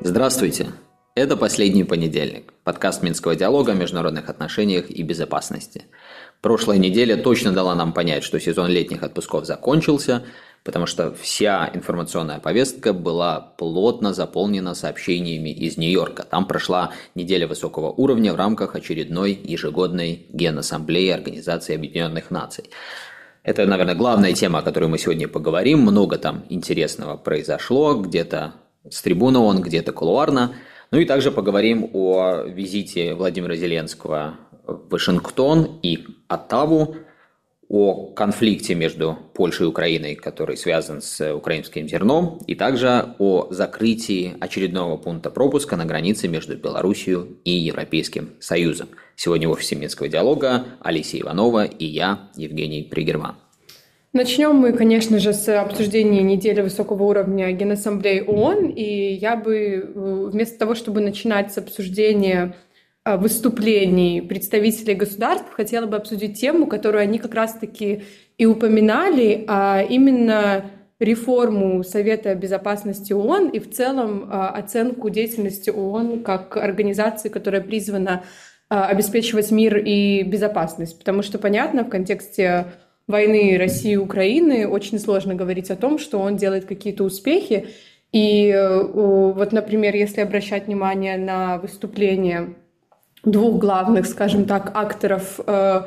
Здравствуйте! Это «Последний понедельник» – подкаст Минского диалога о международных отношениях и безопасности. Прошлая неделя точно дала нам понять, что сезон летних отпусков закончился, потому что вся информационная повестка была плотно заполнена сообщениями из Нью-Йорка. Там прошла неделя высокого уровня в рамках очередной ежегодной Генассамблеи Организации Объединенных Наций. Это, наверное, главная тема, о которой мы сегодня поговорим. Много там интересного произошло, где-то с трибуны он, где-то кулуарно. Ну и также поговорим о визите Владимира Зеленского в Вашингтон и Оттаву, о конфликте между Польшей и Украиной, который связан с украинским зерном, и также о закрытии очередного пункта пропуска на границе между Белоруссией и Европейским Союзом. Сегодня в офисе Минского диалога Алисия Иванова и я, Евгений Пригерман. Начнем мы, конечно же, с обсуждения недели высокого уровня Генассамблеи ООН. И я бы э, вместо того, чтобы начинать с обсуждения выступлений представителей государств, хотела бы обсудить тему, которую они как раз-таки и упоминали, а именно реформу Совета Безопасности ООН и в целом э, оценку деятельности ООН как организации, которая призвана обеспечивать мир и безопасность. Потому что, понятно, в контексте войны России и Украины очень сложно говорить о том, что он делает какие-то успехи. И э, вот, например, если обращать внимание на выступление двух главных, скажем так, акторов э,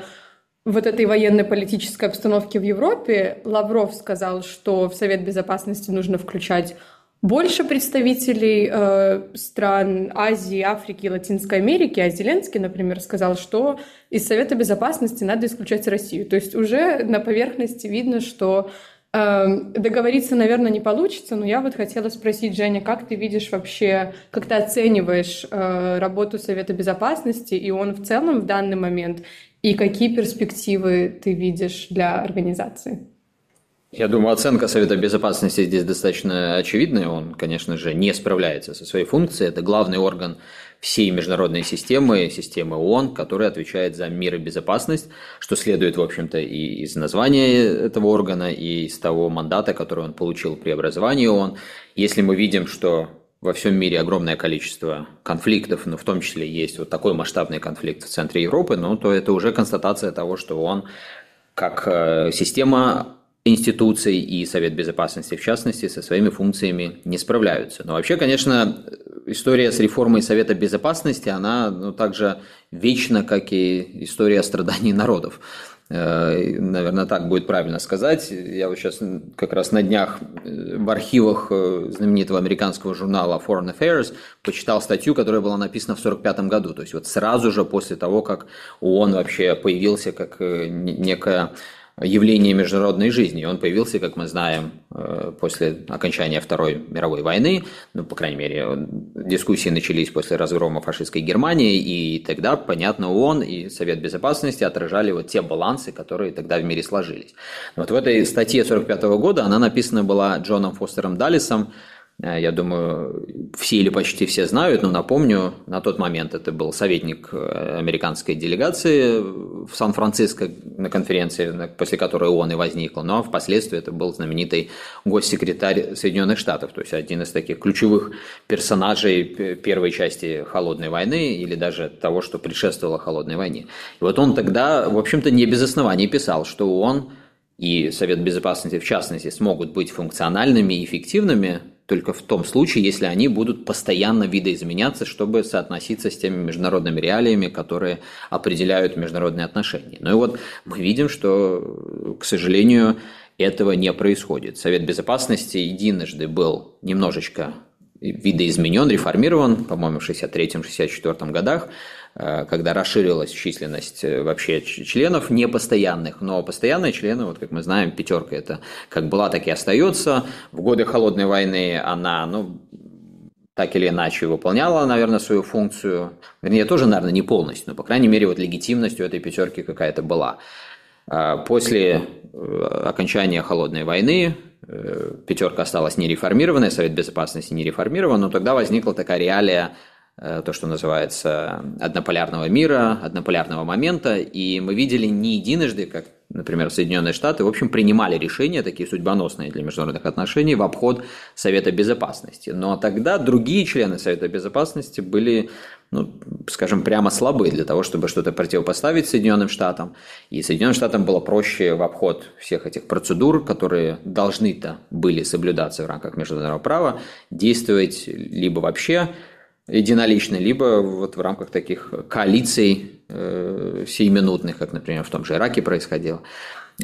вот этой военной политической обстановки в Европе, Лавров сказал, что в Совет Безопасности нужно включать больше представителей э, стран Азии, Африки и Латинской Америки, а Зеленский, например, сказал, что из Совета Безопасности надо исключать Россию. То есть уже на поверхности видно, что договориться, наверное, не получится, но я вот хотела спросить, Женя, как ты видишь вообще, как ты оцениваешь э, работу Совета Безопасности и он в целом в данный момент, и какие перспективы ты видишь для организации? Я думаю, оценка Совета Безопасности здесь достаточно очевидная. Он, конечно же, не справляется со своей функцией. Это главный орган всей международной системы, системы ООН, который отвечает за мир и безопасность, что следует, в общем-то, и из названия этого органа, и из того мандата, который он получил при образовании ООН. Если мы видим, что во всем мире огромное количество конфликтов, но в том числе есть вот такой масштабный конфликт в центре Европы, ну, то это уже констатация того, что он как э, система институций и Совет Безопасности, в частности, со своими функциями не справляются. Но вообще, конечно, история с реформой Совета Безопасности, она ну, так же вечна, как и история страданий народов. Э, наверное, так будет правильно сказать. Я вот сейчас как раз на днях э, в архивах э, знаменитого американского журнала Foreign Affairs почитал статью, которая была написана в 1945 году. То есть вот сразу же после того, как ООН вообще появился как некая явление международной жизни. Он появился, как мы знаем, э, после окончания Второй мировой войны, ну, по крайней мере, дискуссии начались после разгрома фашистской Германии, и тогда, понятно, ООН и Совет Безопасности отражали вот те балансы, которые тогда в мире сложились. Вот в этой статье 1945 года она написана была Джоном Фостером Даллисом, я думаю, все или почти все знают, но напомню, на тот момент это был советник э, американской делегации в Сан-Франциско на конференции, после которой ООН и возникла, но впоследствии это был знаменитый госсекретарь Соединенных Штатов, то есть один из таких ключевых персонажей первой части Холодной войны или даже того, что предшествовало Холодной войне. И вот он тогда, в общем-то, не без оснований писал, что ООН и Совет Безопасности в частности смогут быть функциональными и эффективными только в том случае, если они будут постоянно видоизменяться, чтобы соотноситься с теми международными реалиями, которые определяют международные отношения. Ну и вот мы видим, что, к сожалению, этого не происходит. Совет Безопасности единожды был немножечко видоизменен, реформирован, по-моему, в 63-64 годах, когда расширилась численность э, вообще членов непостоянных, но постоянные члены, вот как мы знаем, пятерка это как была, так и остается. В годы холодной войны она, ну, так или иначе выполняла, наверное, свою функцию. Вернее, тоже, наверное, не полностью, но, по крайней мере, вот легитимность у этой пятерки какая-то была. А после э, окончания холодной войны Э, пятерка осталась нереформированной, Совет Безопасности не реформирован, но тогда возникла такая реалия, э, то, что называется однополярного мира, однополярного момента, и мы видели не единожды, как например, Соединенные Штаты, в общем, принимали решения, такие судьбоносные для международных отношений, в обход Совета Безопасности. Но тогда другие члены Совета Безопасности были ну, скажем, прямо слабы для того, чтобы что-то противопоставить Соединенным Штатам. И Соединенным Штатам было проще в обход всех этих процедур, которые должны-то были соблюдаться в рамках международного права, действовать либо вообще единолично, либо вот в рамках таких коалиций э, сиюминутных, как, например, в том же Ираке происходило.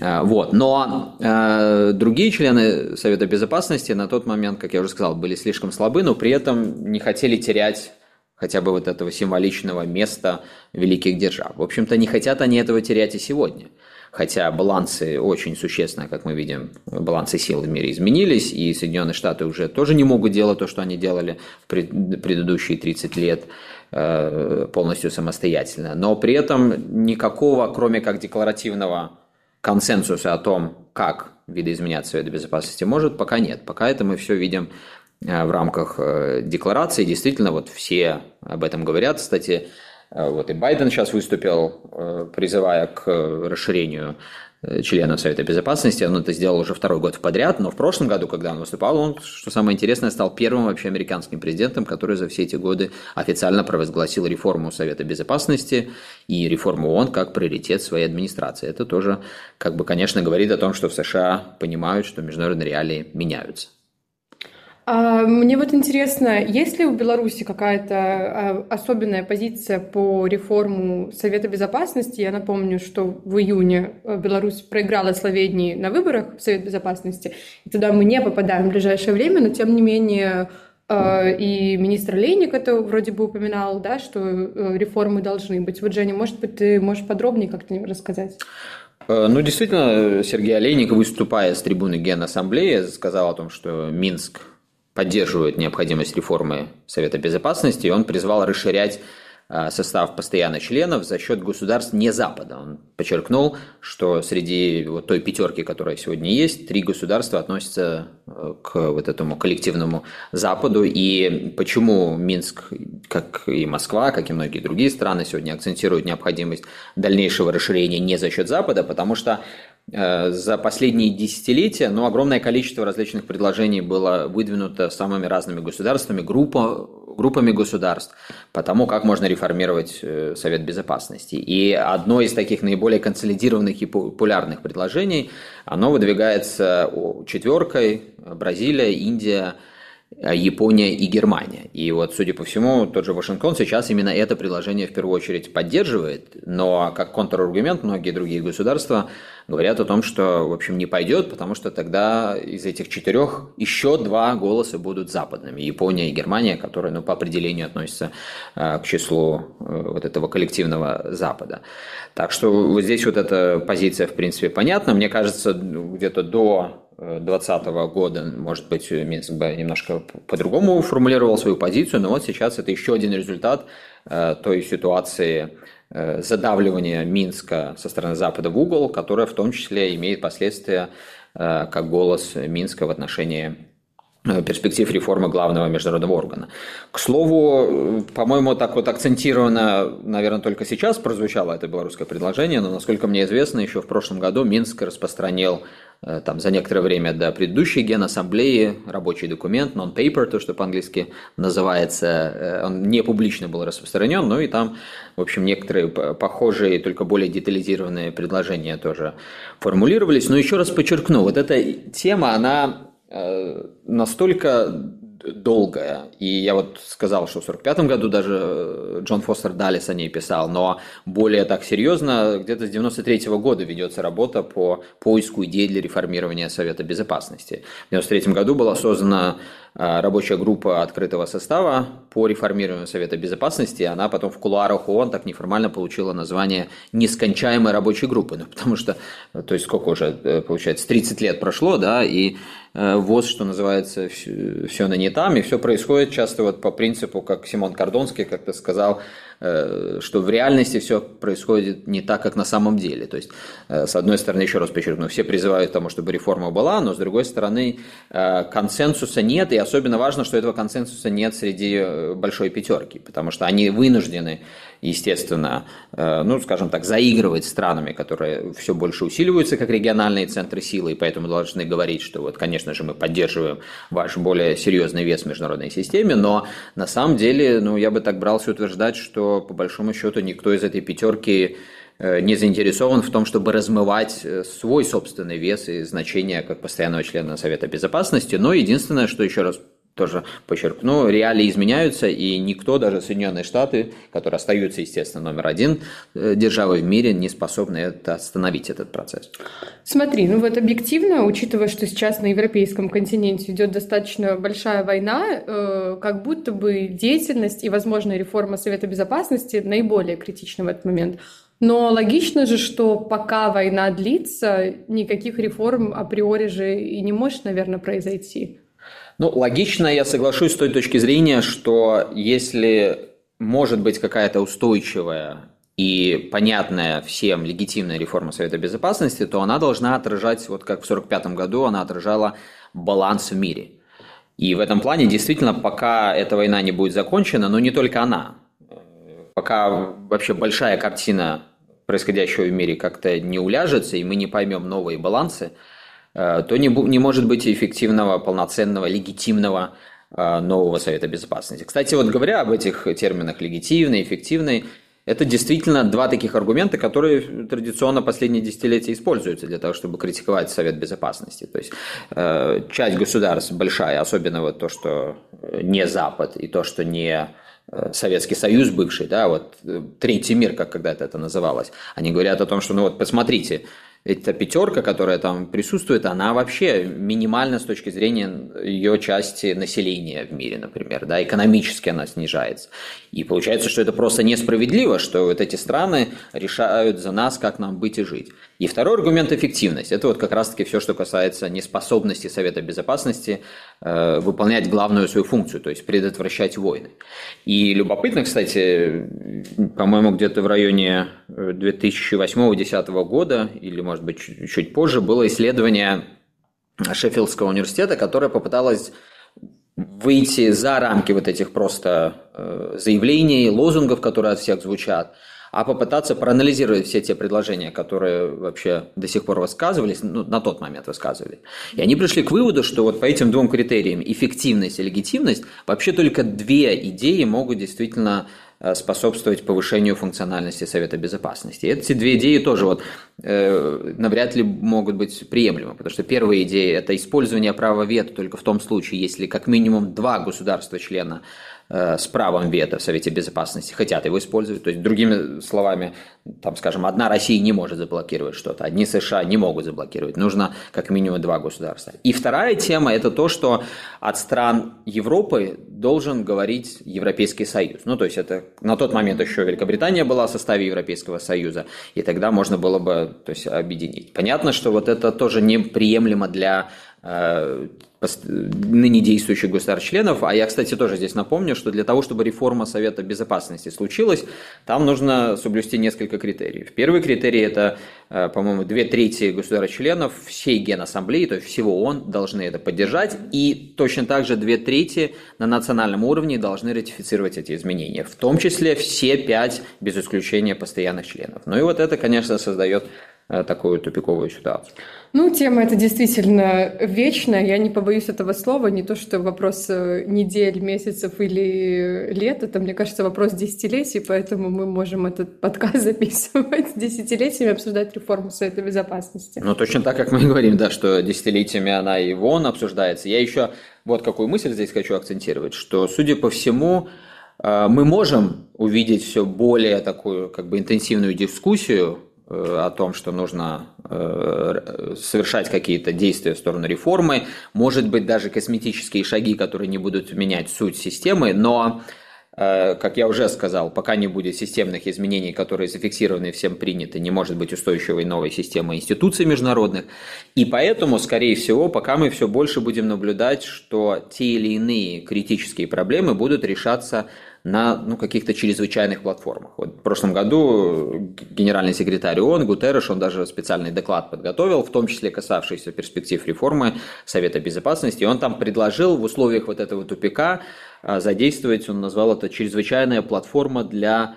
А, вот. Но э, другие члены Совета Безопасности на тот момент, как я уже сказал, были слишком слабы, но при этом не хотели терять хотя бы вот этого символичного места великих держав. В общем-то, не хотят они этого терять и сегодня. Хотя балансы очень существенно, как мы видим, балансы сил в мире изменились, и Соединенные Штаты уже тоже не могут делать то, что они делали в предыдущие 30 лет э, полностью самостоятельно. Но при этом никакого, кроме как декларативного консенсуса о том, как видоизменять Совет Безопасности может, пока нет. Пока это мы все видим Э, в рамках э, декларации. Действительно, вот все об этом говорят. Кстати, вот и Байден сейчас выступил, призывая к расширению членов Совета Безопасности. Он это сделал уже второй год подряд, но в прошлом году, когда он выступал, он, что самое интересное, стал первым вообще американским президентом, который за все эти годы официально провозгласил реформу Совета Безопасности и реформу ООН как приоритет своей администрации. Это тоже, как бы, конечно, говорит о том, что в США понимают, что международные реалии меняются. А, мне вот интересно, есть ли у Беларуси какая-то а, особенная позиция по реформу Совета Безопасности? Я напомню, что в июне э, Беларусь проиграла Словении на выборах в Совет Безопасности, и туда мы не попадаем в ближайшее время, но тем не менее э, и министр Лейник это вроде бы упоминал, да, что э, реформы должны быть. Вот, Женя, может быть, ты можешь подробнее как-то рассказать? Ну, действительно, Сергей Олейник, выступая с трибуны Генассамблеи, сказал о том, что Минск поддерживает необходимость реформы Совета Безопасности, и он призвал расширять а, состав постоянных членов за счет государств не Запада. Он подчеркнул, что среди вот той пятерки, которая сегодня есть, три государства относятся э, к вот этому коллективному Западу. И почему Минск, как и Москва, как и многие другие страны, сегодня акцентируют необходимость дальнейшего расширения не за счет Запада, потому что за последние десятилетия ну, огромное количество различных предложений было выдвинуто самыми разными государствами, группа, группами государств по тому, как можно реформировать э, Совет Безопасности. И одно из таких наиболее консолидированных и популярных предложений, оно выдвигается четверкой Бразилия, Индия, Япония и Германия. И вот, судя по всему, тот же Вашингтон сейчас именно это предложение в первую очередь поддерживает, но как контраргумент многие другие государства говорят о том, что, в общем, не пойдет, потому что тогда из этих четырех еще два голоса будут западными. Япония и Германия, которые ну, по определению относятся э, к числу э, вот этого коллективного Запада. Так что вот здесь вот эта позиция, в принципе, понятна. Мне кажется, где-то до 2020 года, может быть, Минск бы немножко по-другому формулировал свою позицию, но вот сейчас это еще один результат э, той ситуации э, задавливания Минска со стороны Запада в угол, которая в том числе имеет последствия э, как голос Минска в отношении перспектив реформы главного международного органа. К слову, по-моему, так вот акцентированно, наверное, только сейчас прозвучало это белорусское предложение, но, насколько мне известно, еще в прошлом году Минск распространил там, за некоторое время до предыдущей генассамблеи рабочий документ, non-paper, то, что по-английски называется, э, он не публично был распространен, но и там, в общем, некоторые похожие, только более детализированные предложения тоже формулировались. Но еще раз подчеркну, вот эта тема, она э, настолько долгая. И я вот сказал, что в 45 году даже э, Джон Фостер Даллес о ней писал, но более так серьезно, где-то с 93 -го года ведется работа по поиску идей для реформирования Совета Безопасности. В 93 году была создана э, рабочая группа открытого состава по реформированию Совета Безопасности, она потом в кулуарах ООН так неформально получила название «Нескончаемой рабочей группы», ну, потому что, то есть сколько уже, э, получается, 30 лет прошло, да, и Э, ВОЗ, что называется, все на не там, и все происходит часто вот по принципу, как Симон Кордонский как-то сказал, э, что в реальности все происходит не так, как на самом деле. То есть, э, с одной стороны, еще раз подчеркну, все призывают к тому, чтобы реформа была, но с другой стороны, консенсуса нет, и особенно важно, что этого консенсуса нет среди большой пятерки, потому что они вынуждены естественно, э, ну, скажем так, заигрывать странами, которые все больше усиливаются как региональные центры силы, и поэтому должны говорить, что вот, конечно же, мы поддерживаем ваш более серьезный вес в международной системе, но на самом деле, ну, я бы так брался утверждать, что по большому счету никто из этой пятерки э, не заинтересован в том, чтобы размывать э, свой собственный вес и значение как постоянного члена Совета Безопасности. Но единственное, что еще раз тоже подчеркну, реалии изменяются, и никто, даже Соединенные Штаты, которые остаются, естественно, номер один э, державой в мире, не способны это остановить этот процесс. Смотри, ну вот объективно, учитывая, что сейчас на европейском континенте идет достаточно большая война, э, как будто бы деятельность и возможная реформа Совета Безопасности наиболее критична в этот момент. Но логично же, что пока война длится, никаких реформ априори же и не может, наверное, произойти. Ну, логично, я соглашусь с той точки зрения, что если может быть какая-то устойчивая и понятная всем легитимная реформа Совета Безопасности, то она должна отражать, вот как в 1945 году она отражала баланс в мире. И в этом плане действительно, пока эта война не будет закончена, но не только она, пока вообще большая картина происходящего в мире как-то не уляжется, и мы не поймем новые балансы – то не, не может быть эффективного, полноценного, легитимного э, нового Совета Безопасности. Кстати, вот говоря об этих терминах легитимный, эффективный, это действительно два таких аргумента, которые традиционно последние десятилетия используются для того, чтобы критиковать Совет Безопасности. То есть э, часть государств большая, особенно вот то, что не Запад и то, что не Советский Союз бывший, да, вот третий мир, как когда-то это называлось, они говорят о том, что, ну вот, посмотрите, эта пятерка, которая там присутствует, она вообще минимальна с точки зрения ее части населения в мире, например, да, экономически она снижается. И получается, что это просто несправедливо, что вот эти страны решают за нас, как нам быть и жить. И второй аргумент – эффективность. Это вот как раз-таки все, что касается неспособности Совета Безопасности э, выполнять главную свою функцию, то есть предотвращать войны. И любопытно, кстати, по-моему, где-то в районе 2008-2010 года, или, может быть, чуть, чуть позже, было исследование Шеффилдского университета, которое попыталось выйти за рамки вот этих просто э, заявлений, лозунгов, которые от всех звучат, а попытаться проанализировать все те предложения, которые вообще до сих пор высказывались, ну, на тот момент высказывали. И они пришли к выводу, что вот по этим двум критериям, эффективность и легитимность, вообще только две идеи могут действительно э, способствовать повышению функциональности Совета Безопасности. Эти две идеи тоже вот, э, навряд ли могут быть приемлемы, потому что первая идея – это использование права вето только в том случае, если как минимум два государства-члена с правом вето в Совете Безопасности хотят его использовать. То есть, другими словами, там, скажем, одна Россия не может заблокировать что-то, одни США не могут заблокировать. Нужно как минимум два государства. И вторая тема – это то, что от стран Европы должен говорить Европейский Союз. Ну, то есть, это на тот момент еще Великобритания была в составе Европейского Союза, и тогда можно было бы то есть, объединить. Понятно, что вот это тоже неприемлемо для Э, ныне действующих государств-членов. А я, кстати, тоже здесь напомню, что для того, чтобы реформа Совета Безопасности случилась, там нужно соблюсти несколько критериев. Первый критерий – это, э, по-моему, две трети государств-членов всей Генассамблеи, то есть всего ООН, должны это поддержать, и точно так же две трети на национальном уровне должны ратифицировать эти изменения, в том числе все пять, без исключения постоянных членов. Ну и вот это, конечно, создает такую тупиковую ситуацию. Ну, тема это действительно вечная, я не побоюсь этого слова, не то что вопрос э, недель, месяцев или лет, это, мне кажется, вопрос десятилетий, поэтому мы можем этот подкаст записывать десятилетиями, обсуждать реформу Совета Безопасности. Ну, точно так, как мы говорим, да, что десятилетиями она и вон обсуждается. Я еще вот какую мысль здесь хочу акцентировать, что, судя по всему, э, мы можем увидеть все более такую как бы интенсивную дискуссию Э, о том, что нужно э, совершать какие-то действия в сторону реформы, может быть даже косметические шаги, которые не будут менять суть системы, но э, как я уже сказал, пока не будет системных изменений, которые зафиксированы всем приняты, не может быть устойчивой новой системы институций международных. И поэтому, скорее всего, пока мы все больше будем наблюдать, что те или иные критические проблемы будут решаться на ну, каких-то чрезвычайных платформах. Вот в прошлом году генеральный секретарь ООН Гутерреш, он даже специальный доклад подготовил, в том числе касавшийся перспектив реформы Совета Безопасности, и он там предложил в условиях вот этого тупика а, задействовать, он назвал это чрезвычайная платформа для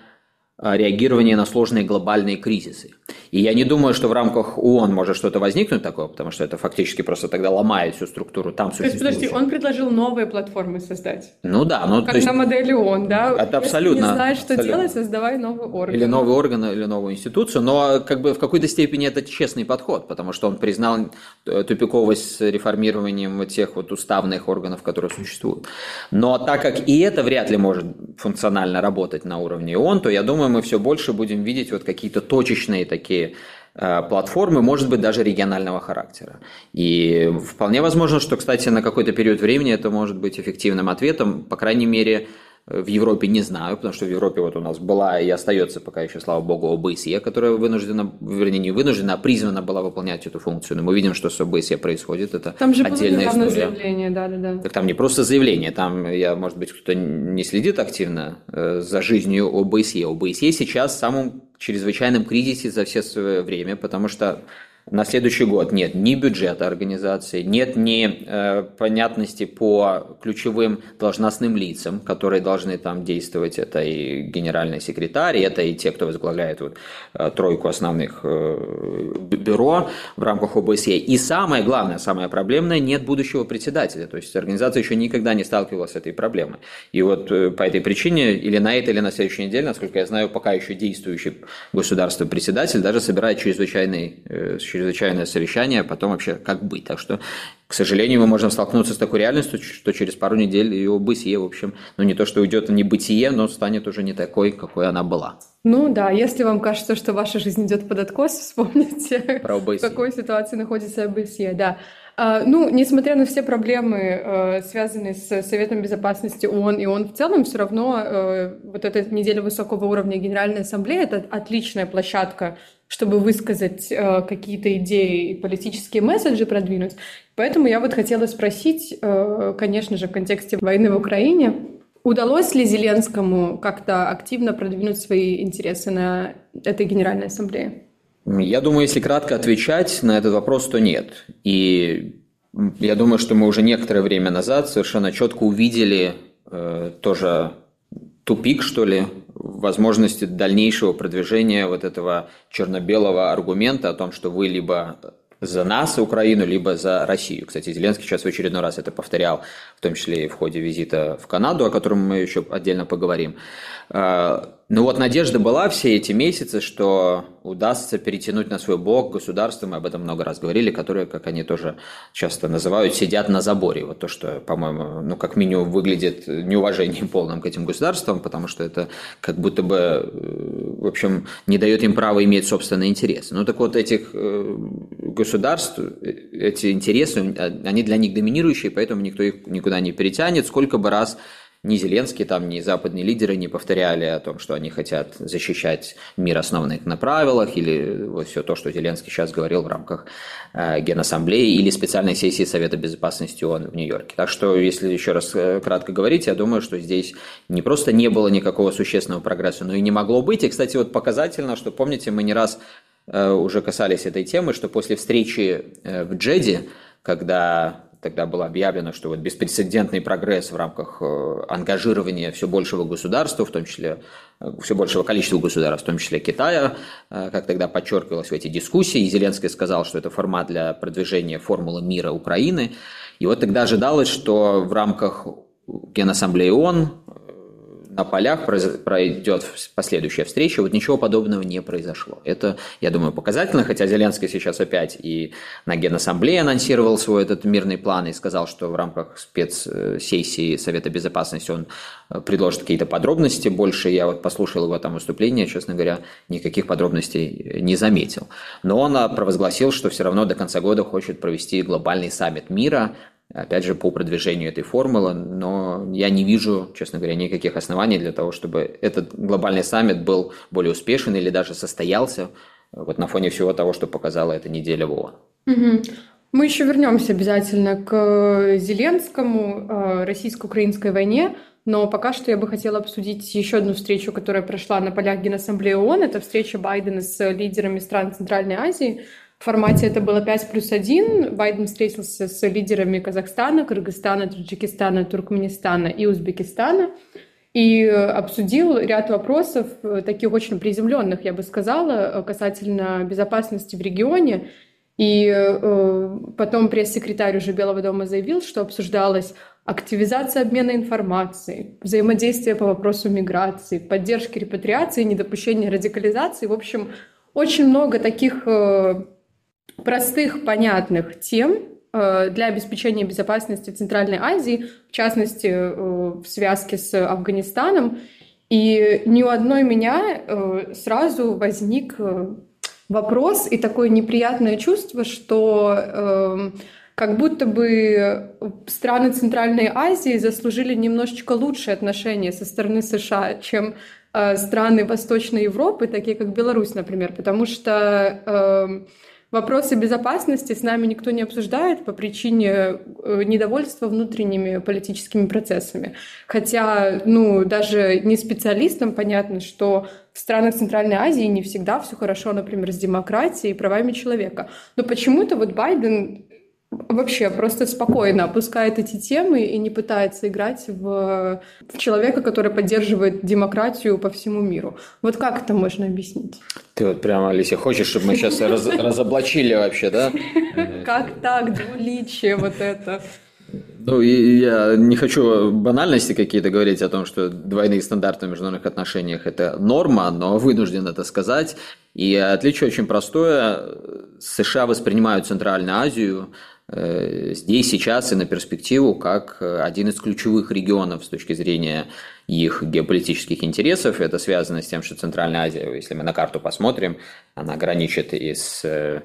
а, реагирования на сложные глобальные кризисы. И я не думаю, что в рамках ООН может что-то возникнуть такое, потому что это фактически просто тогда ломает всю структуру там То есть, подожди, он предложил новые платформы создать? Ну да. Ну, как есть, на модели ООН, да? Это абсолютно. Если не знаешь, что абсолютно. делать, создавай новый орган. Или новый орган, или новую институцию, но как бы в какой-то степени это честный подход, потому что он признал э, тупиковость с реформированием тех вот уставных органов, которые существуют. Но так как и это вряд ли может функционально работать на уровне ООН, то я думаю, мы все больше будем видеть вот какие-то точечные такие э, платформы, может быть, даже регионального характера. И вполне возможно, что, кстати, на какой-то период времени это может быть эффективным ответом, по крайней мере, в Европе не знаю, потому что в Европе вот у нас была и остается пока еще, слава богу, ОБСЕ, которая вынуждена, вернее, не вынуждена, а призвана была выполнять эту функцию. Но мы видим, что с ОБСЕ происходит. Это там же отдельная было история. заявление, да, да, да. Так там не просто заявление, там, я, может быть, кто-то не следит активно э, за жизнью ОБСЕ. ОБСЕ сейчас в самом чрезвычайном кризисе за все свое время, потому что на следующий год нет ни бюджета организации, нет ни э, понятности по ключевым должностным лицам, которые должны там действовать. Это и генеральный секретарь, это и те, кто возглавляет вот, э, тройку основных э, бюро в рамках ОБСЕ. И самое главное, самое проблемное, нет будущего председателя. То есть организация еще никогда не сталкивалась с этой проблемой. И вот э, по этой причине или на этой, или на следующей неделе, насколько я знаю, пока еще действующий государство председатель даже собирает чрезвычайный э, чрезвычайное совещание, а потом вообще как быть. Так что, к сожалению, мы можем столкнуться с такой реальностью, что через пару недель ее бытие, в общем, ну не то, что уйдет в небытие, но станет уже не такой, какой она была. Ну да, если вам кажется, что ваша жизнь идет под откос, вспомните, в какой ситуации находится ОБСЕ, да. А, ну, несмотря на все проблемы, э, связанные с Советом Безопасности ООН и ООН в целом, все равно э, вот эта неделя высокого уровня Генеральной Ассамблеи — это отличная площадка чтобы высказать э, какие-то идеи и политические месседжи продвинуть. Поэтому я вот хотела спросить, конечно же, в контексте войны в Украине, удалось ли Зеленскому как-то активно продвинуть свои интересы на этой Генеральной Ассамблее? Я думаю, если кратко отвечать на этот вопрос, то нет. И я думаю, что мы уже некоторое время назад совершенно четко увидели э, тоже тупик, что ли, возможности дальнейшего продвижения вот этого черно-белого аргумента о том, что вы либо за нас, Украину, либо за Россию. Кстати, Зеленский сейчас в очередной раз это повторял, в том числе и в ходе визита в Канаду, о котором мы еще отдельно поговорим. Ну вот надежда была все эти месяцы, что удастся перетянуть на свой бок государство, мы об этом много раз говорили, которые, как они тоже часто называют, сидят на заборе. Вот то, что, по-моему, ну как минимум выглядит неуважением полным к этим государствам, потому что это как будто бы, э, в общем, не дает им права иметь собственные интересы. Ну так вот этих э, государств, э, эти интересы, они для них доминирующие, поэтому никто их никуда не перетянет, сколько бы раз ни Зеленский, там, ни западные лидеры не повторяли о том, что они хотят защищать мир, основанный на правилах, или вот все то, что Зеленский сейчас говорил в рамках э, Генассамблеи или специальной сессии Совета Безопасности ООН в Нью-Йорке. Так что, если еще раз э, кратко говорить, я думаю, что здесь не просто не было никакого существенного прогресса, но и не могло быть. И, кстати, вот показательно, что, помните, мы не раз э, уже касались этой темы, что после встречи э, в Джеде, когда тогда было объявлено, что вот беспрецедентный прогресс в рамках э, ангажирования все большего государства, в том числе э, все большего количества государств, в том числе Китая, э, как тогда подчеркивалось в эти дискуссии, и Зеленский сказал, что это формат для продвижения формулы мира Украины. И вот тогда ожидалось, что в рамках Генассамблеи ООН на полях пройдет последующая встреча, вот ничего подобного не произошло. Это, я думаю, показательно, хотя Зеленский сейчас опять и на Генассамблее анонсировал свой этот мирный план и сказал, что в рамках спецсессии Совета Безопасности он э, предложит какие-то подробности больше. Я вот послушал его там выступление, честно говоря, никаких подробностей не заметил. Но он э, провозгласил, что все равно до конца года хочет провести глобальный саммит мира, опять же, по продвижению этой формулы, но я не вижу, честно говоря, никаких оснований для того, чтобы этот глобальный саммит был более успешен или даже состоялся вот на фоне всего того, что показала эта неделя в ООН. Угу. Мы еще вернемся обязательно к Зеленскому, э, российско-украинской войне, но пока что я бы хотела обсудить еще одну встречу, которая прошла на полях Генассамблеи ООН. Это встреча Байдена с лидерами стран Центральной Азии. В формате это было 5 плюс 1. Байден встретился с лидерами Казахстана, Кыргызстана, Таджикистана, Туркменистана и Узбекистана и обсудил ряд вопросов, э, таких очень приземленных, я бы сказала, касательно безопасности в регионе. И э, потом пресс-секретарь уже Белого дома заявил, что обсуждалась активизация обмена информацией, взаимодействие по вопросу миграции, поддержки репатриации, недопущения радикализации. В общем, очень много таких э, простых, понятных тем э, для обеспечения безопасности Центральной Азии, в частности, э, в связке с Афганистаном. И ни у одной меня э, сразу возник вопрос и такое неприятное чувство, что как будто бы страны Центральной Азии заслужили немножечко лучшие отношения со стороны США, чем страны Восточной Европы, такие как Беларусь, например, потому что Вопросы безопасности с нами никто не обсуждает по причине э, недовольства внутренними политическими процессами. Хотя, ну, даже не специалистам понятно, что в странах Центральной Азии не всегда все хорошо, например, с демократией и правами человека. Но почему-то вот Байден вообще просто спокойно опускает эти темы и не пытается играть в, в человека, который поддерживает демократию по всему миру. Вот как это можно объяснить? Ты вот прямо, Алисия, хочешь, чтобы мы сейчас раз, разоблачили вообще, да? Как так, двуличие вот это? Ну, и я не хочу банальности какие-то говорить о том, что двойные стандарты в международных отношениях – это норма, но вынужден это сказать. И отличие очень простое. США воспринимают Центральную Азию здесь, сейчас и на перспективу как э, один из ключевых регионов с точки зрения их геополитических интересов. Это связано с тем, что Центральная Азия, если мы на карту посмотрим, она граничит и с э,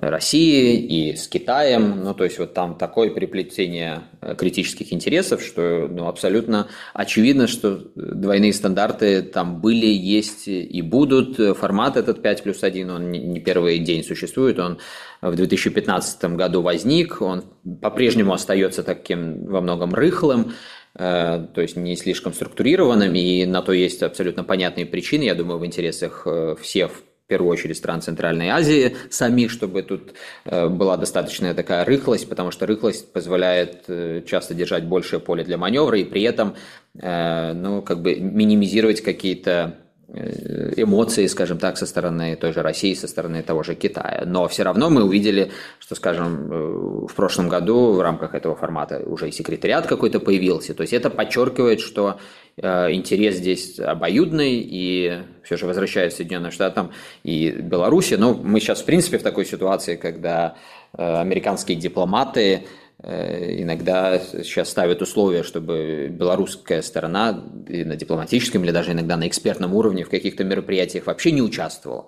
России и с Китаем. Ну, то есть вот там такое переплетение э, критических интересов, что ну, абсолютно очевидно, что двойные стандарты там были, есть и будут. Формат этот 5 плюс 1, он не первый день существует, он в 2015 году возник, он по-прежнему остается таким во многом рыхлым, э, то есть не слишком структурированным, и на то есть абсолютно понятные причины, я думаю, в интересах э, всех в первую очередь стран Центральной Азии самих, чтобы тут э, была достаточная такая рыхлость, потому что рыхлость позволяет э, часто держать большее поле для маневра и при этом э, ну, как бы минимизировать какие-то эмоции, скажем так, со стороны той же России, со стороны того же Китая. Но все равно мы увидели, что, скажем, в прошлом году в рамках этого формата уже и секретариат какой-то появился. То есть это подчеркивает, что интерес здесь обоюдный, и все же возвращаясь к Соединенным Штатам и Беларуси. Но мы сейчас, в принципе, в такой ситуации, когда американские дипломаты Э, иногда сейчас ставят условия, чтобы белорусская сторона и на дипломатическом или даже иногда на экспертном уровне в каких-то мероприятиях вообще не участвовала.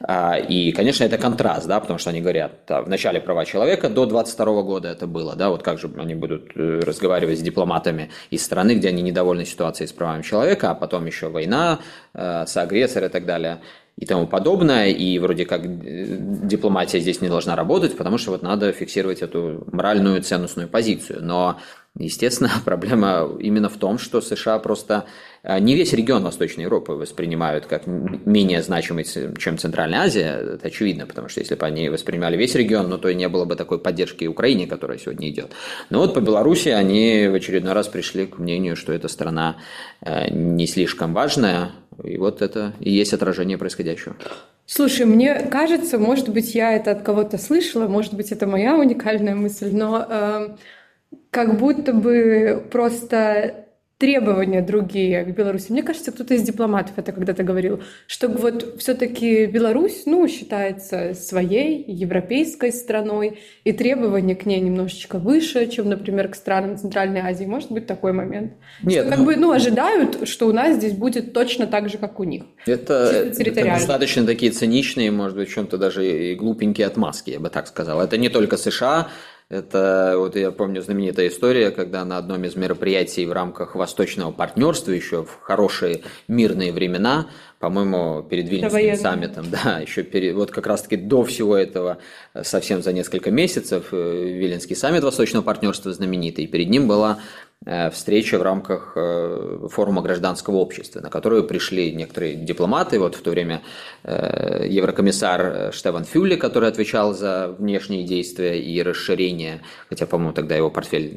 А, и, конечно, это контраст, да, потому что они говорят, да, в начале права человека до 22 года это было, да, вот как же они будут э, разговаривать с дипломатами из страны, где они недовольны ситуацией с правами человека, а потом еще война, э, соагрессор и так далее и тому подобное, и вроде как э, дипломатия здесь не должна работать, потому что вот надо фиксировать эту моральную ценностную позицию. Но, естественно, проблема именно в том, что США просто э, не весь регион Восточной Европы воспринимают как менее значимый, чем Центральная Азия. Это очевидно, потому что если бы они воспринимали весь регион, ну, то и не было бы такой поддержки Украине, которая сегодня идет. Но вот по Беларуси они в очередной раз пришли к мнению, что эта страна э, не слишком важная, и вот это и есть отражение происходящего. Слушай, мне кажется, может быть, я это от кого-то слышала, может быть, это моя уникальная мысль, но э, как будто бы просто требования другие к Беларуси. Мне кажется, кто-то из дипломатов это когда-то говорил, что вот все-таки Беларусь, ну, считается своей европейской страной, и требования к ней немножечко выше, чем, например, к странам Центральной Азии. Может быть такой момент. Нет, что, как ну... бы, ну, ожидают, что у нас здесь будет точно так же, как у них. Это, это достаточно такие циничные, может быть, в чем-то даже и глупенькие отмазки, я бы так сказал. Это не только США, это, вот я помню знаменитая история, когда на одном из мероприятий в рамках Восточного партнерства еще в хорошие мирные времена, по-моему, перед Вильнюсским саммитом, да, еще перед, вот как раз-таки до всего этого, совсем за несколько месяцев, э, Виленский саммит Восточного партнерства знаменитый, и перед ним была встреча в рамках э, форума гражданского общества, на которую пришли некоторые дипломаты, вот в то время э, еврокомиссар Штефан Фюлли, который отвечал за внешние действия и расширение, хотя, по-моему, тогда его портфель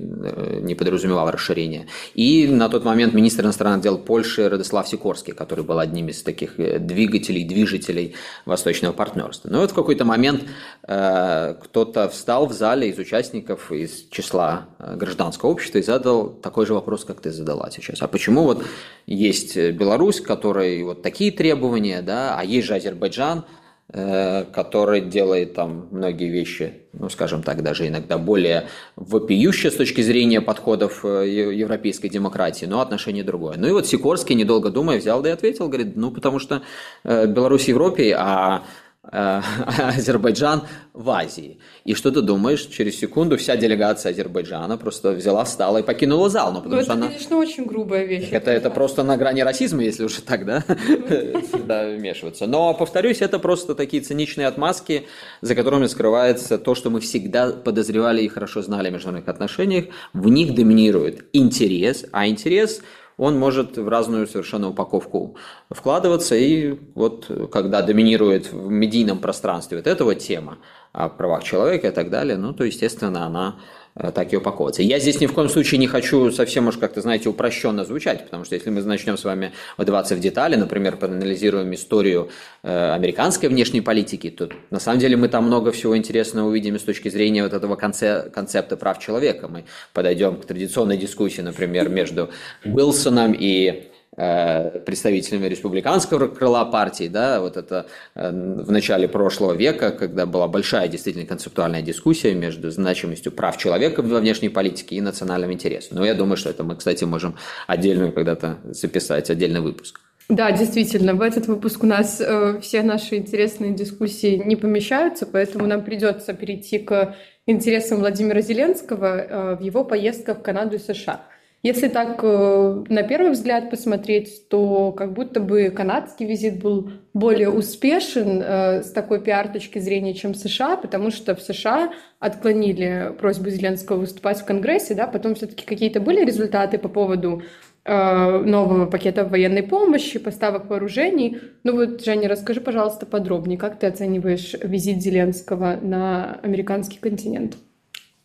не подразумевал расширение, и на тот момент министр иностранных дел Польши Радослав Сикорский, который был одним из таких двигателей, движителей восточного партнерства. Но вот в какой-то момент кто-то встал в зале из участников из числа гражданского общества и задал такой же вопрос, как ты задала сейчас. А почему вот есть Беларусь, которой вот такие требования, да, а есть же Азербайджан, э, который делает там многие вещи, ну, скажем так, даже иногда более вопиющие с точки зрения подходов э, европейской демократии, но отношение другое. Ну и вот Сикорский, недолго думая, взял да и ответил, говорит, ну, потому что э, Беларусь в Европе, а Э, Азербайджан в Азии. И что ты думаешь, через секунду вся делегация Азербайджана просто взяла, встала и покинула зал. Ну, потому ну, что это, она... конечно, очень грубая вещь. Это, это просто на грани расизма, если уже так, да, вмешиваться. Но, повторюсь, это просто такие циничные отмазки, за которыми скрывается то, что мы всегда подозревали и хорошо знали в международных отношениях. В них доминирует интерес, а интерес – он может в разную совершенно упаковку вкладываться. И вот когда доминирует в медийном пространстве вот эта вот тема о правах человека и так далее, ну, то, естественно, она Э, так и упаковываться. Я здесь ни в коем случае не хочу совсем уж как-то, знаете, упрощенно звучать, потому что если мы начнем с вами вдаваться в детали, например, проанализируем историю э, американской внешней политики, то на самом деле мы там много всего интересного увидим с точки зрения вот этого концепта прав человека. Мы подойдем к традиционной дискуссии, например, между Уилсоном и представителями республиканского крыла партии, да, вот это э, в начале прошлого века, когда была большая действительно концептуальная дискуссия между значимостью прав человека во внешней политике и национальным интересом. Но я думаю, что это мы, кстати, можем отдельно когда-то записать, отдельный выпуск. Да, действительно, в этот выпуск у нас э, все наши интересные дискуссии не помещаются, поэтому нам придется перейти к интересам Владимира Зеленского э, в его поездках в Канаду и США. Если так э, на первый взгляд посмотреть, то как будто бы канадский визит был более успешен э, с такой пиар точки зрения, чем США, потому что в США отклонили просьбу Зеленского выступать в Конгрессе, да, потом все-таки какие-то были результаты по поводу э, нового пакета военной помощи, поставок вооружений. Ну вот, Женя, расскажи, пожалуйста, подробнее, как ты оцениваешь визит Зеленского на американский континент?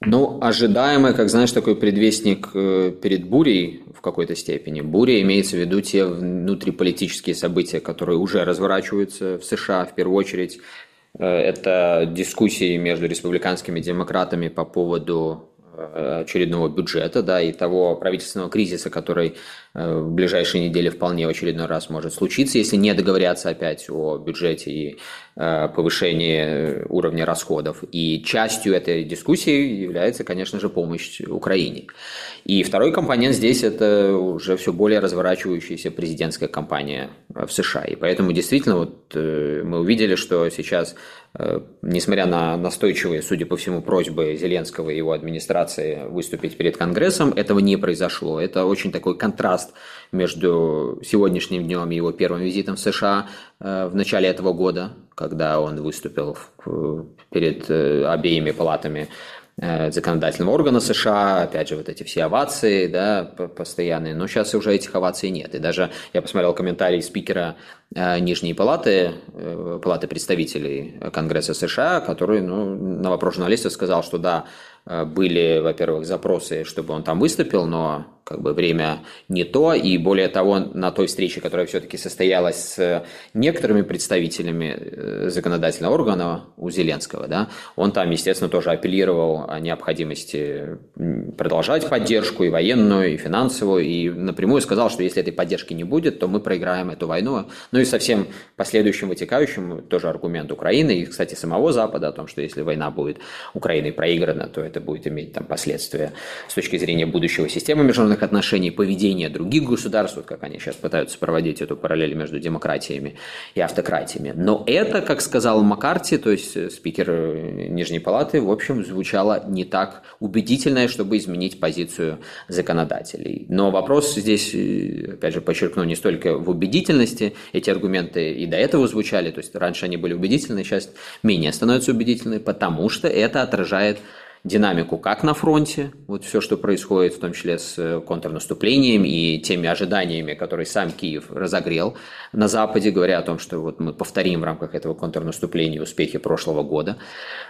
Ну, ожидаемое, как знаешь, такой предвестник э, перед бурей в какой-то степени. Буря имеется в виду те внутриполитические события, которые уже разворачиваются в США в первую очередь. Э, это дискуссии между республиканскими демократами по поводу очередного бюджета, да, и того правительственного кризиса, который Э, в ближайшие недели вполне в очередной раз может случиться, если не договорятся опять о бюджете и э, повышении уровня расходов. И частью этой дискуссии является, конечно же, помощь Украине. И второй компонент здесь – это уже все более разворачивающаяся президентская кампания в США. И поэтому действительно вот э, мы увидели, что сейчас, несмотря на настойчивые, судя по всему, просьбы Зеленского и его администрации выступить перед Конгрессом, этого не произошло. Это очень такой контраст между сегодняшним днем и его первым визитом в США э, в начале этого года, когда он выступил перед э, обеими палатами э, законодательного органа США, опять же, вот эти все овации, да, постоянные, но сейчас уже этих оваций нет. И даже я посмотрел комментарий спикера Нижней палаты, палаты представителей Конгресса США, который ну, на вопрос журналистов сказал, что да, были, во-первых, запросы, чтобы он там выступил, но как бы время не то, и более того, на той встрече, которая все-таки состоялась с некоторыми представителями э, законодательного органа у Зеленского, да, он там, естественно, тоже апеллировал о необходимости продолжать поддержку и военную, и финансовую, и напрямую сказал, что если этой поддержки не будет, то мы проиграем эту войну. Ну и совсем последующим вытекающим тоже аргумент Украины и, кстати, самого Запада о том, что если война будет Украиной проиграна, то это будет иметь там последствия с точки зрения будущего системы международных международных отношений, поведения других государств, вот как они сейчас пытаются проводить эту параллель между демократиями и автократиями. Но это, как сказал Маккарти, то есть э, спикер э, Нижней Палаты, в общем, звучало не так убедительно, чтобы изменить позицию законодателей. Но вопрос здесь, э, опять же, подчеркну, не столько в убедительности, эти аргументы и до этого звучали, то есть раньше они были убедительны, сейчас менее становятся убедительны, потому что это отражает динамику как на фронте, вот все, что происходит, в том числе с э, контрнаступлением и теми ожиданиями, которые сам Киев разогрел на Западе, говоря о том, что вот мы повторим в рамках этого контрнаступления успехи прошлого года.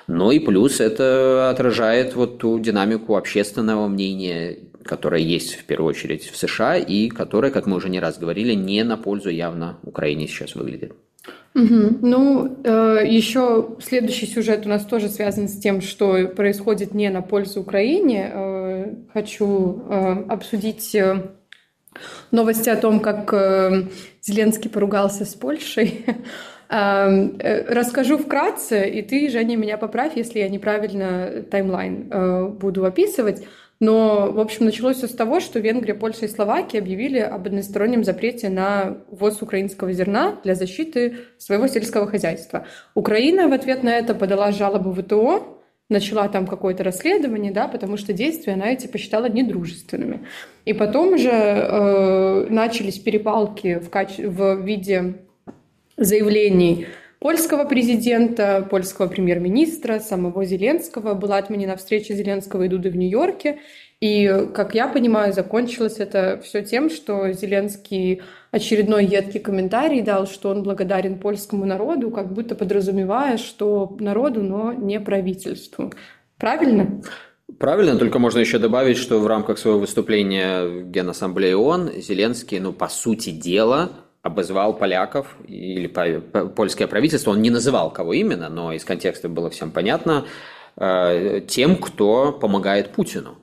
Ну и плюс это отражает вот ту динамику общественного мнения, которая есть в первую очередь в США и которая, как мы уже не раз говорили, не на пользу явно Украине сейчас выглядит. Угу. Ну, э, еще следующий сюжет у нас тоже связан с тем, что происходит не на пользу Украине. Э, хочу э, обсудить э, новости о том, как э, Зеленский поругался с Польшей. Э, э, расскажу вкратце, и ты, Женя, меня поправь, если я неправильно таймлайн э, буду описывать. Но, в общем, началось все с того, что Венгрия, Польша и Словакия объявили об одностороннем запрете на ввоз украинского зерна для защиты своего сельского хозяйства. Украина в ответ на это подала жалобу в ВТО, начала там какое-то расследование, да, потому что действия она эти посчитала недружественными. И потом уже э, начались перепалки в, каче- в виде заявлений польского президента, польского премьер-министра, самого Зеленского. Была отменена встреча Зеленского и Дуды в Нью-Йорке. И, как я понимаю, закончилось это все тем, что Зеленский очередной едкий комментарий дал, что он благодарен польскому народу, как будто подразумевая, что народу, но не правительству. Правильно? Правильно, только можно еще добавить, что в рамках своего выступления в Генассамблее ООН Зеленский, ну, по сути дела, обозвал поляков или польское правительство, он не называл кого именно, но из контекста было всем понятно, э, тем, кто помогает Путину.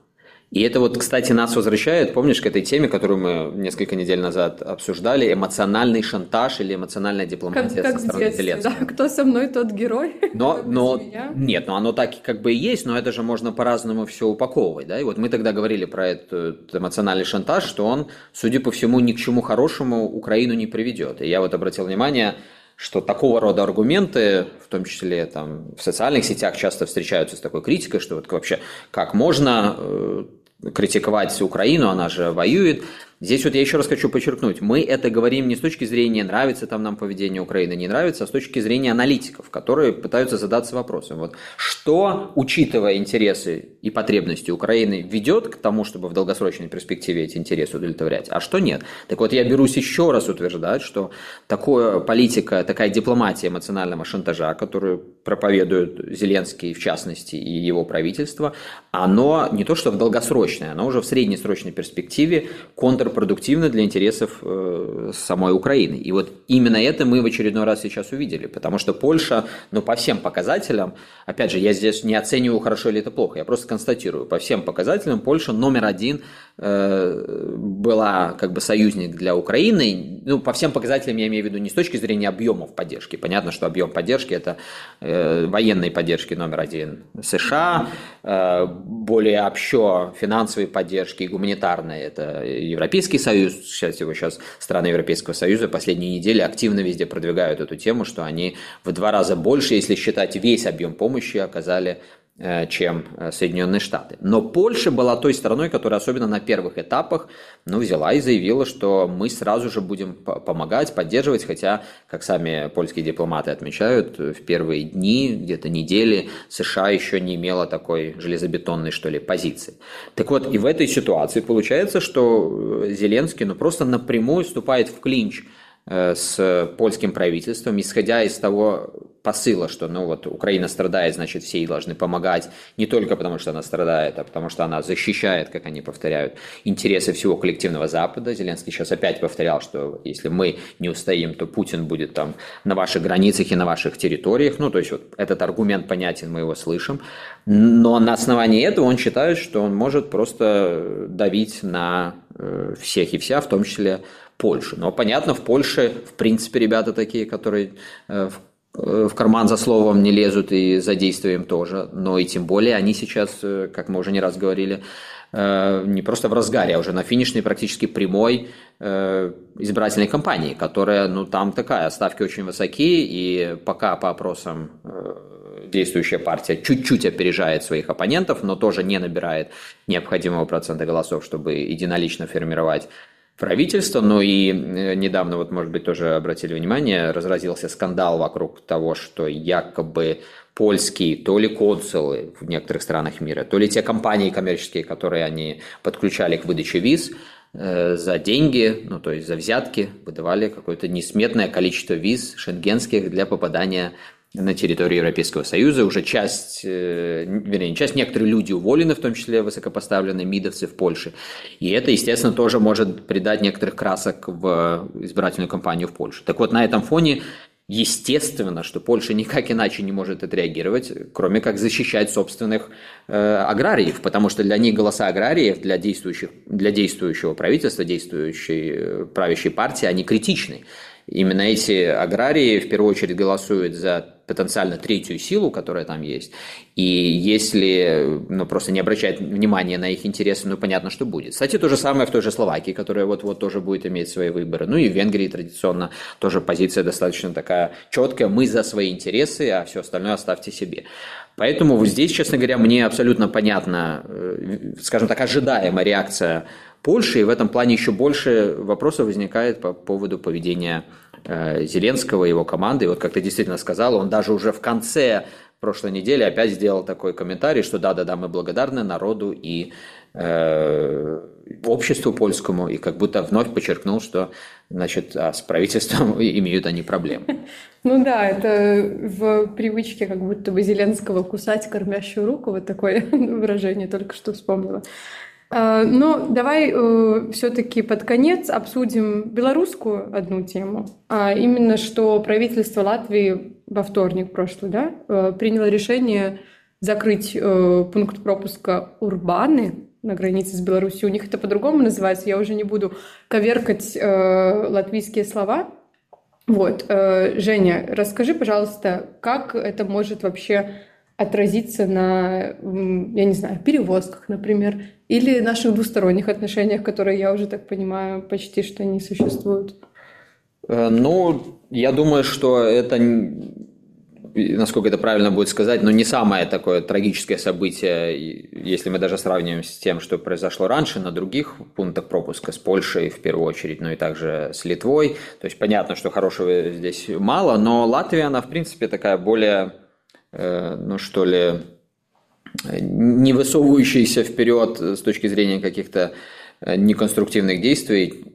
И это вот, кстати, нас возвращает, помнишь, к этой теме, которую мы несколько недель назад обсуждали, эмоциональный шантаж или эмоциональная дипломатия как, как со стороны Зеленского. Да, кто со мной, тот герой. Но, но нет, но оно так как бы и есть, но это же можно по-разному все упаковывать, да. И вот мы тогда говорили про этот эмоциональный шантаж, что он, судя по всему, ни к чему хорошему Украину не приведет. И я вот обратил внимание, что такого рода аргументы, в том числе там, в социальных сетях, часто встречаются с такой критикой, что вот вообще как можно э, критиковать Украину, она же воюет. Здесь вот я еще раз хочу подчеркнуть, мы это говорим не с точки зрения нравится там нам поведение Украины, не нравится, а с точки зрения аналитиков, которые пытаются задаться вопросом, вот, что, учитывая интересы и потребности Украины, ведет к тому, чтобы в долгосрочной перспективе эти интересы удовлетворять, а что нет. Так вот, я берусь еще раз утверждать, что такая политика, такая дипломатия эмоционального шантажа, которую проповедуют Зеленский, в частности, и его правительство, оно не то что в долгосрочной, оно уже в среднесрочной перспективе контр контрпродуктивно для интересов э, самой Украины. И вот именно это мы в очередной раз сейчас увидели, потому что Польша, ну, по всем показателям, опять же, я здесь не оцениваю, хорошо или это плохо, я просто констатирую, по всем показателям Польша номер один э, была как бы союзник для Украины, ну, по всем показателям я имею в виду не с точки зрения объемов поддержки, понятно, что объем поддержки это э, военной поддержки номер один США, э, более общо финансовой поддержки, гуманитарной. Это Европейский Союз, сейчас его сейчас страны Европейского Союза последние недели активно везде продвигают эту тему, что они в два раза больше, если считать весь объем помощи, оказали Э, чем э, Соединенные Штаты. Но Польша была той страной, которая особенно на первых этапах ну, взяла и заявила, что мы сразу же будем помогать, поддерживать, хотя, как сами польские дипломаты отмечают, в первые дни, где-то недели США еще не имела такой железобетонной, что ли, позиции. Так вот, и в этой ситуации получается, что э, Зеленский ну, просто напрямую вступает в клинч с польским правительством, исходя из того посыла, что ну вот Украина страдает, значит все ей должны помогать, не только потому, что она страдает, а потому что она защищает, как они повторяют, интересы всего коллективного Запада. Зеленский сейчас опять повторял, что если мы не устоим, то Путин будет там на ваших границах и на ваших территориях. Ну, то есть вот этот аргумент понятен, мы его слышим. Но на основании этого он считает, что он может просто давить на э, всех и вся, в том числе Польшу. Но понятно, в Польше, в принципе, ребята такие, которые э, Э, в карман за словом не лезут и за действием тоже, но и тем более они сейчас, э, как мы уже не раз говорили, не просто в разгаре, а уже на финишной практически прямой избирательной кампании, которая, ну, там такая, ставки очень высокие, и пока по опросам действующая партия чуть-чуть опережает своих оппонентов, но тоже не набирает необходимого процента голосов, чтобы единолично формировать правительства. Ну и э, недавно, вот, может быть, тоже обратили внимание, разразился скандал вокруг того, что якобы польские, то ли консулы в некоторых странах мира, то ли те компании коммерческие, которые они подключали к выдаче виз, э, за деньги, ну то есть за взятки, выдавали какое-то несметное количество виз шенгенских для попадания на территорию Европейского Союза. Уже часть, э, вернее, не часть, некоторые люди уволены, в том числе высокопоставленные мидовцы в Польше. И это, естественно, тоже может придать некоторых красок в избирательную кампанию в Польше. Так вот, на этом фоне Естественно, что Польша никак иначе не может отреагировать, кроме как защищать собственных э, аграриев, потому что для них голоса аграриев, для, действующих, для действующего правительства, действующей э, правящей партии, они критичны. Именно эти аграрии в первую очередь голосуют за потенциально третью силу, которая там есть. И если ну, просто не обращать внимания на их интересы, ну понятно, что будет. Кстати, то же самое в той же Словакии, которая вот-вот тоже будет иметь свои выборы. Ну и в Венгрии традиционно тоже позиция достаточно такая четкая. Мы за свои интересы, а все остальное оставьте себе. Поэтому здесь, честно говоря, мне абсолютно понятна, э, скажем так, ожидаемая реакция Польши, и в этом плане еще больше вопросов возникает по поводу поведения Зеленского и его команды. И вот как ты действительно сказал, он даже уже в конце прошлой недели опять сделал такой комментарий, что да-да-да, мы благодарны народу и э, обществу польскому, и как будто вновь подчеркнул, что значит, а с правительством имеют они проблемы. Ну да, это в привычке как будто бы Зеленского кусать кормящую руку, вот такое выражение только что вспомнила. А, но давай э, все-таки под конец обсудим белорусскую одну тему. А именно, что правительство Латвии во вторник прошлый, да, э, приняло решение закрыть э, пункт пропуска Урбаны на границе с Беларусью. У них это по-другому называется. Я уже не буду коверкать латвийские слова. Вот, Женя, расскажи, пожалуйста, как это может вообще отразиться на, я не знаю, перевозках, например, или наших двусторонних отношениях, которые, я уже так понимаю, почти что не существуют? Э, ну, я думаю, что это, насколько это правильно будет сказать, но не самое такое трагическое событие, если мы даже сравниваем с тем, что произошло раньше на других пунктах пропуска, с Польшей в первую очередь, но и также с Литвой. То есть понятно, что хорошего здесь мало, но Латвия, она в принципе такая более ну что ли, не высовывающийся вперед с точки зрения каких-то э, неконструктивных действий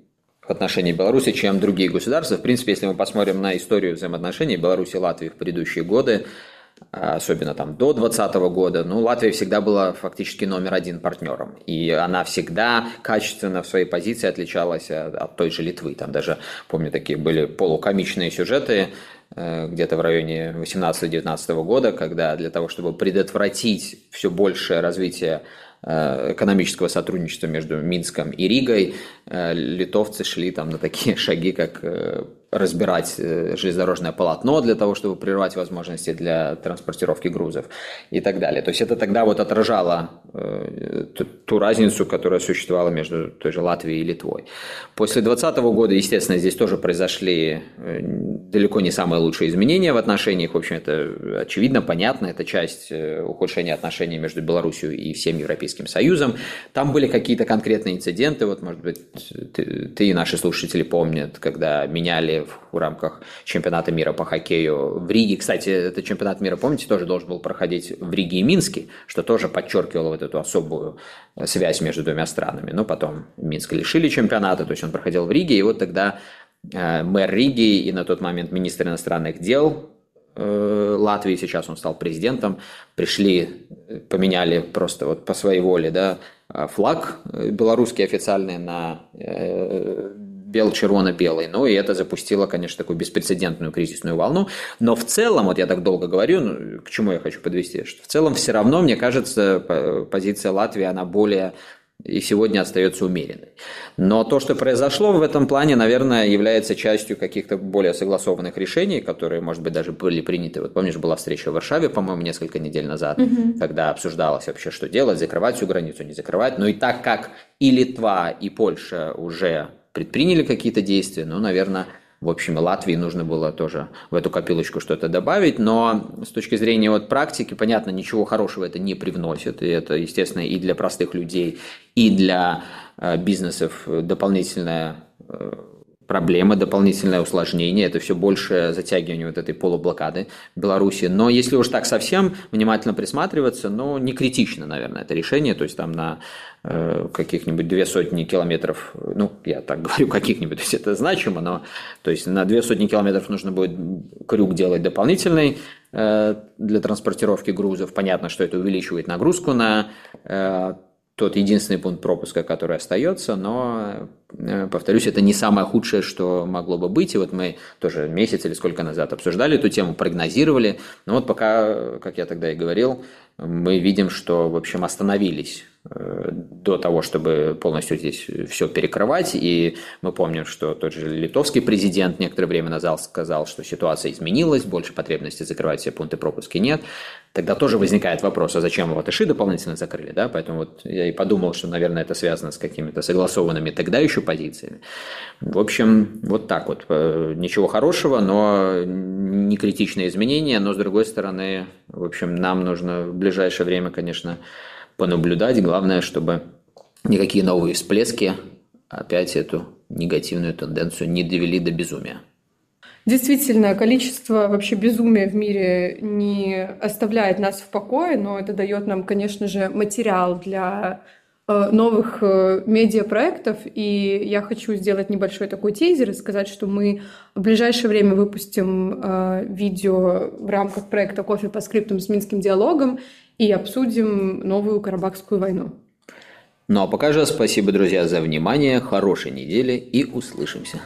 в отношении Беларуси, чем другие государства. В принципе, если мы посмотрим на историю взаимоотношений Беларуси и Латвии в предыдущие годы, особенно там до 2020 года, ну, Латвия всегда была фактически номер один партнером. И она всегда качественно в своей позиции отличалась от, от той же Литвы. Там даже, помню, такие были полукомичные сюжеты, э, где-то в районе 18-19 года, когда для того, чтобы предотвратить все большее развитие э, экономического сотрудничества между Минском и Ригой, э, литовцы шли там на такие шаги, как разбирать э, железнодорожное полотно для того, чтобы прервать возможности для транспортировки грузов и так далее. То есть это тогда вот отражало э, ту разницу, которая существовала между той же Латвией и Литвой. После 2020 года, естественно, здесь тоже произошли э, далеко не самые лучшие изменения в отношениях. В общем, это очевидно, понятно. Это часть ухудшения отношений между Беларусью и всем Европейским Союзом. Там были какие-то конкретные инциденты. Вот, может быть, ты, ты и наши слушатели помнят, когда меняли в рамках чемпионата мира по хоккею в Риге. Кстати, этот чемпионат мира, помните, тоже должен был проходить в Риге и Минске, что тоже подчеркивало вот эту особую э, связь между двумя странами. Но потом Минска лишили чемпионата, то есть он проходил в Риге, и вот тогда э, мэр Риги и на тот момент министр иностранных дел э, Латвии, сейчас он стал президентом, пришли, поменяли просто вот по своей воле, да, флаг белорусский официальный на бел-червоно-белый. Ну, и это запустило, конечно, такую беспрецедентную кризисную волну. Но в целом, вот я так долго говорю, ну, к чему я хочу подвести, что в целом все равно, мне кажется, позиция Латвии, она более и сегодня остается умеренной. Но то, что произошло в этом плане, наверное, является частью каких-то более согласованных решений, которые, может быть, даже были приняты. Вот помнишь, была встреча в Варшаве, по-моему, несколько недель назад, угу. когда обсуждалось вообще, что делать, закрывать всю границу, не закрывать. Но и так как и Литва, и Польша уже предприняли какие-то действия, ну, наверное, в общем, и Латвии нужно было тоже в эту копилочку что-то добавить, но с точки зрения вот практики, понятно, ничего хорошего это не привносит, и это, естественно, и для простых людей, и для э, бизнесов дополнительная э, проблема, дополнительное усложнение, это все больше затягивание вот этой полублокады Беларуси. Но если уж так совсем внимательно присматриваться, ну, не критично, наверное, это решение, то есть там на э, каких-нибудь две сотни километров, ну, я так говорю, каких-нибудь, то есть это значимо, но то есть на две сотни километров нужно будет крюк делать дополнительный э, для транспортировки грузов. Понятно, что это увеличивает нагрузку на э, тот единственный пункт пропуска, который остается, но, э, повторюсь, это не самое худшее, что могло бы быть. И вот мы тоже месяц или сколько назад обсуждали эту тему, прогнозировали. Но вот пока, как я тогда и говорил, мы видим, что, в общем, остановились до того, чтобы полностью здесь все перекрывать. И мы помним, что тот же литовский президент некоторое время назад сказал, что ситуация изменилась, больше потребности закрывать все пункты пропуска нет. Тогда тоже возникает вопрос, а зачем его Тыши дополнительно закрыли, да? Поэтому вот я и подумал, что, наверное, это связано с какими-то согласованными тогда еще позициями. В общем, вот так вот. Э, ничего хорошего, но не критичные изменения, но, с другой стороны, в общем, нам нужно в ближайшее время, конечно, понаблюдать. Главное, чтобы никакие новые всплески опять эту негативную тенденцию не довели до безумия. Действительно, количество вообще безумия в мире не оставляет нас в покое, но это дает нам, конечно же, материал для э, новых э, медиапроектов. И я хочу сделать небольшой такой тейзер и сказать, что мы в ближайшее время выпустим э, видео в рамках проекта «Кофе по скриптам» с Минским диалогом и обсудим новую Карабахскую войну. Ну а пока же спасибо, друзья, за внимание, хорошей недели и услышимся.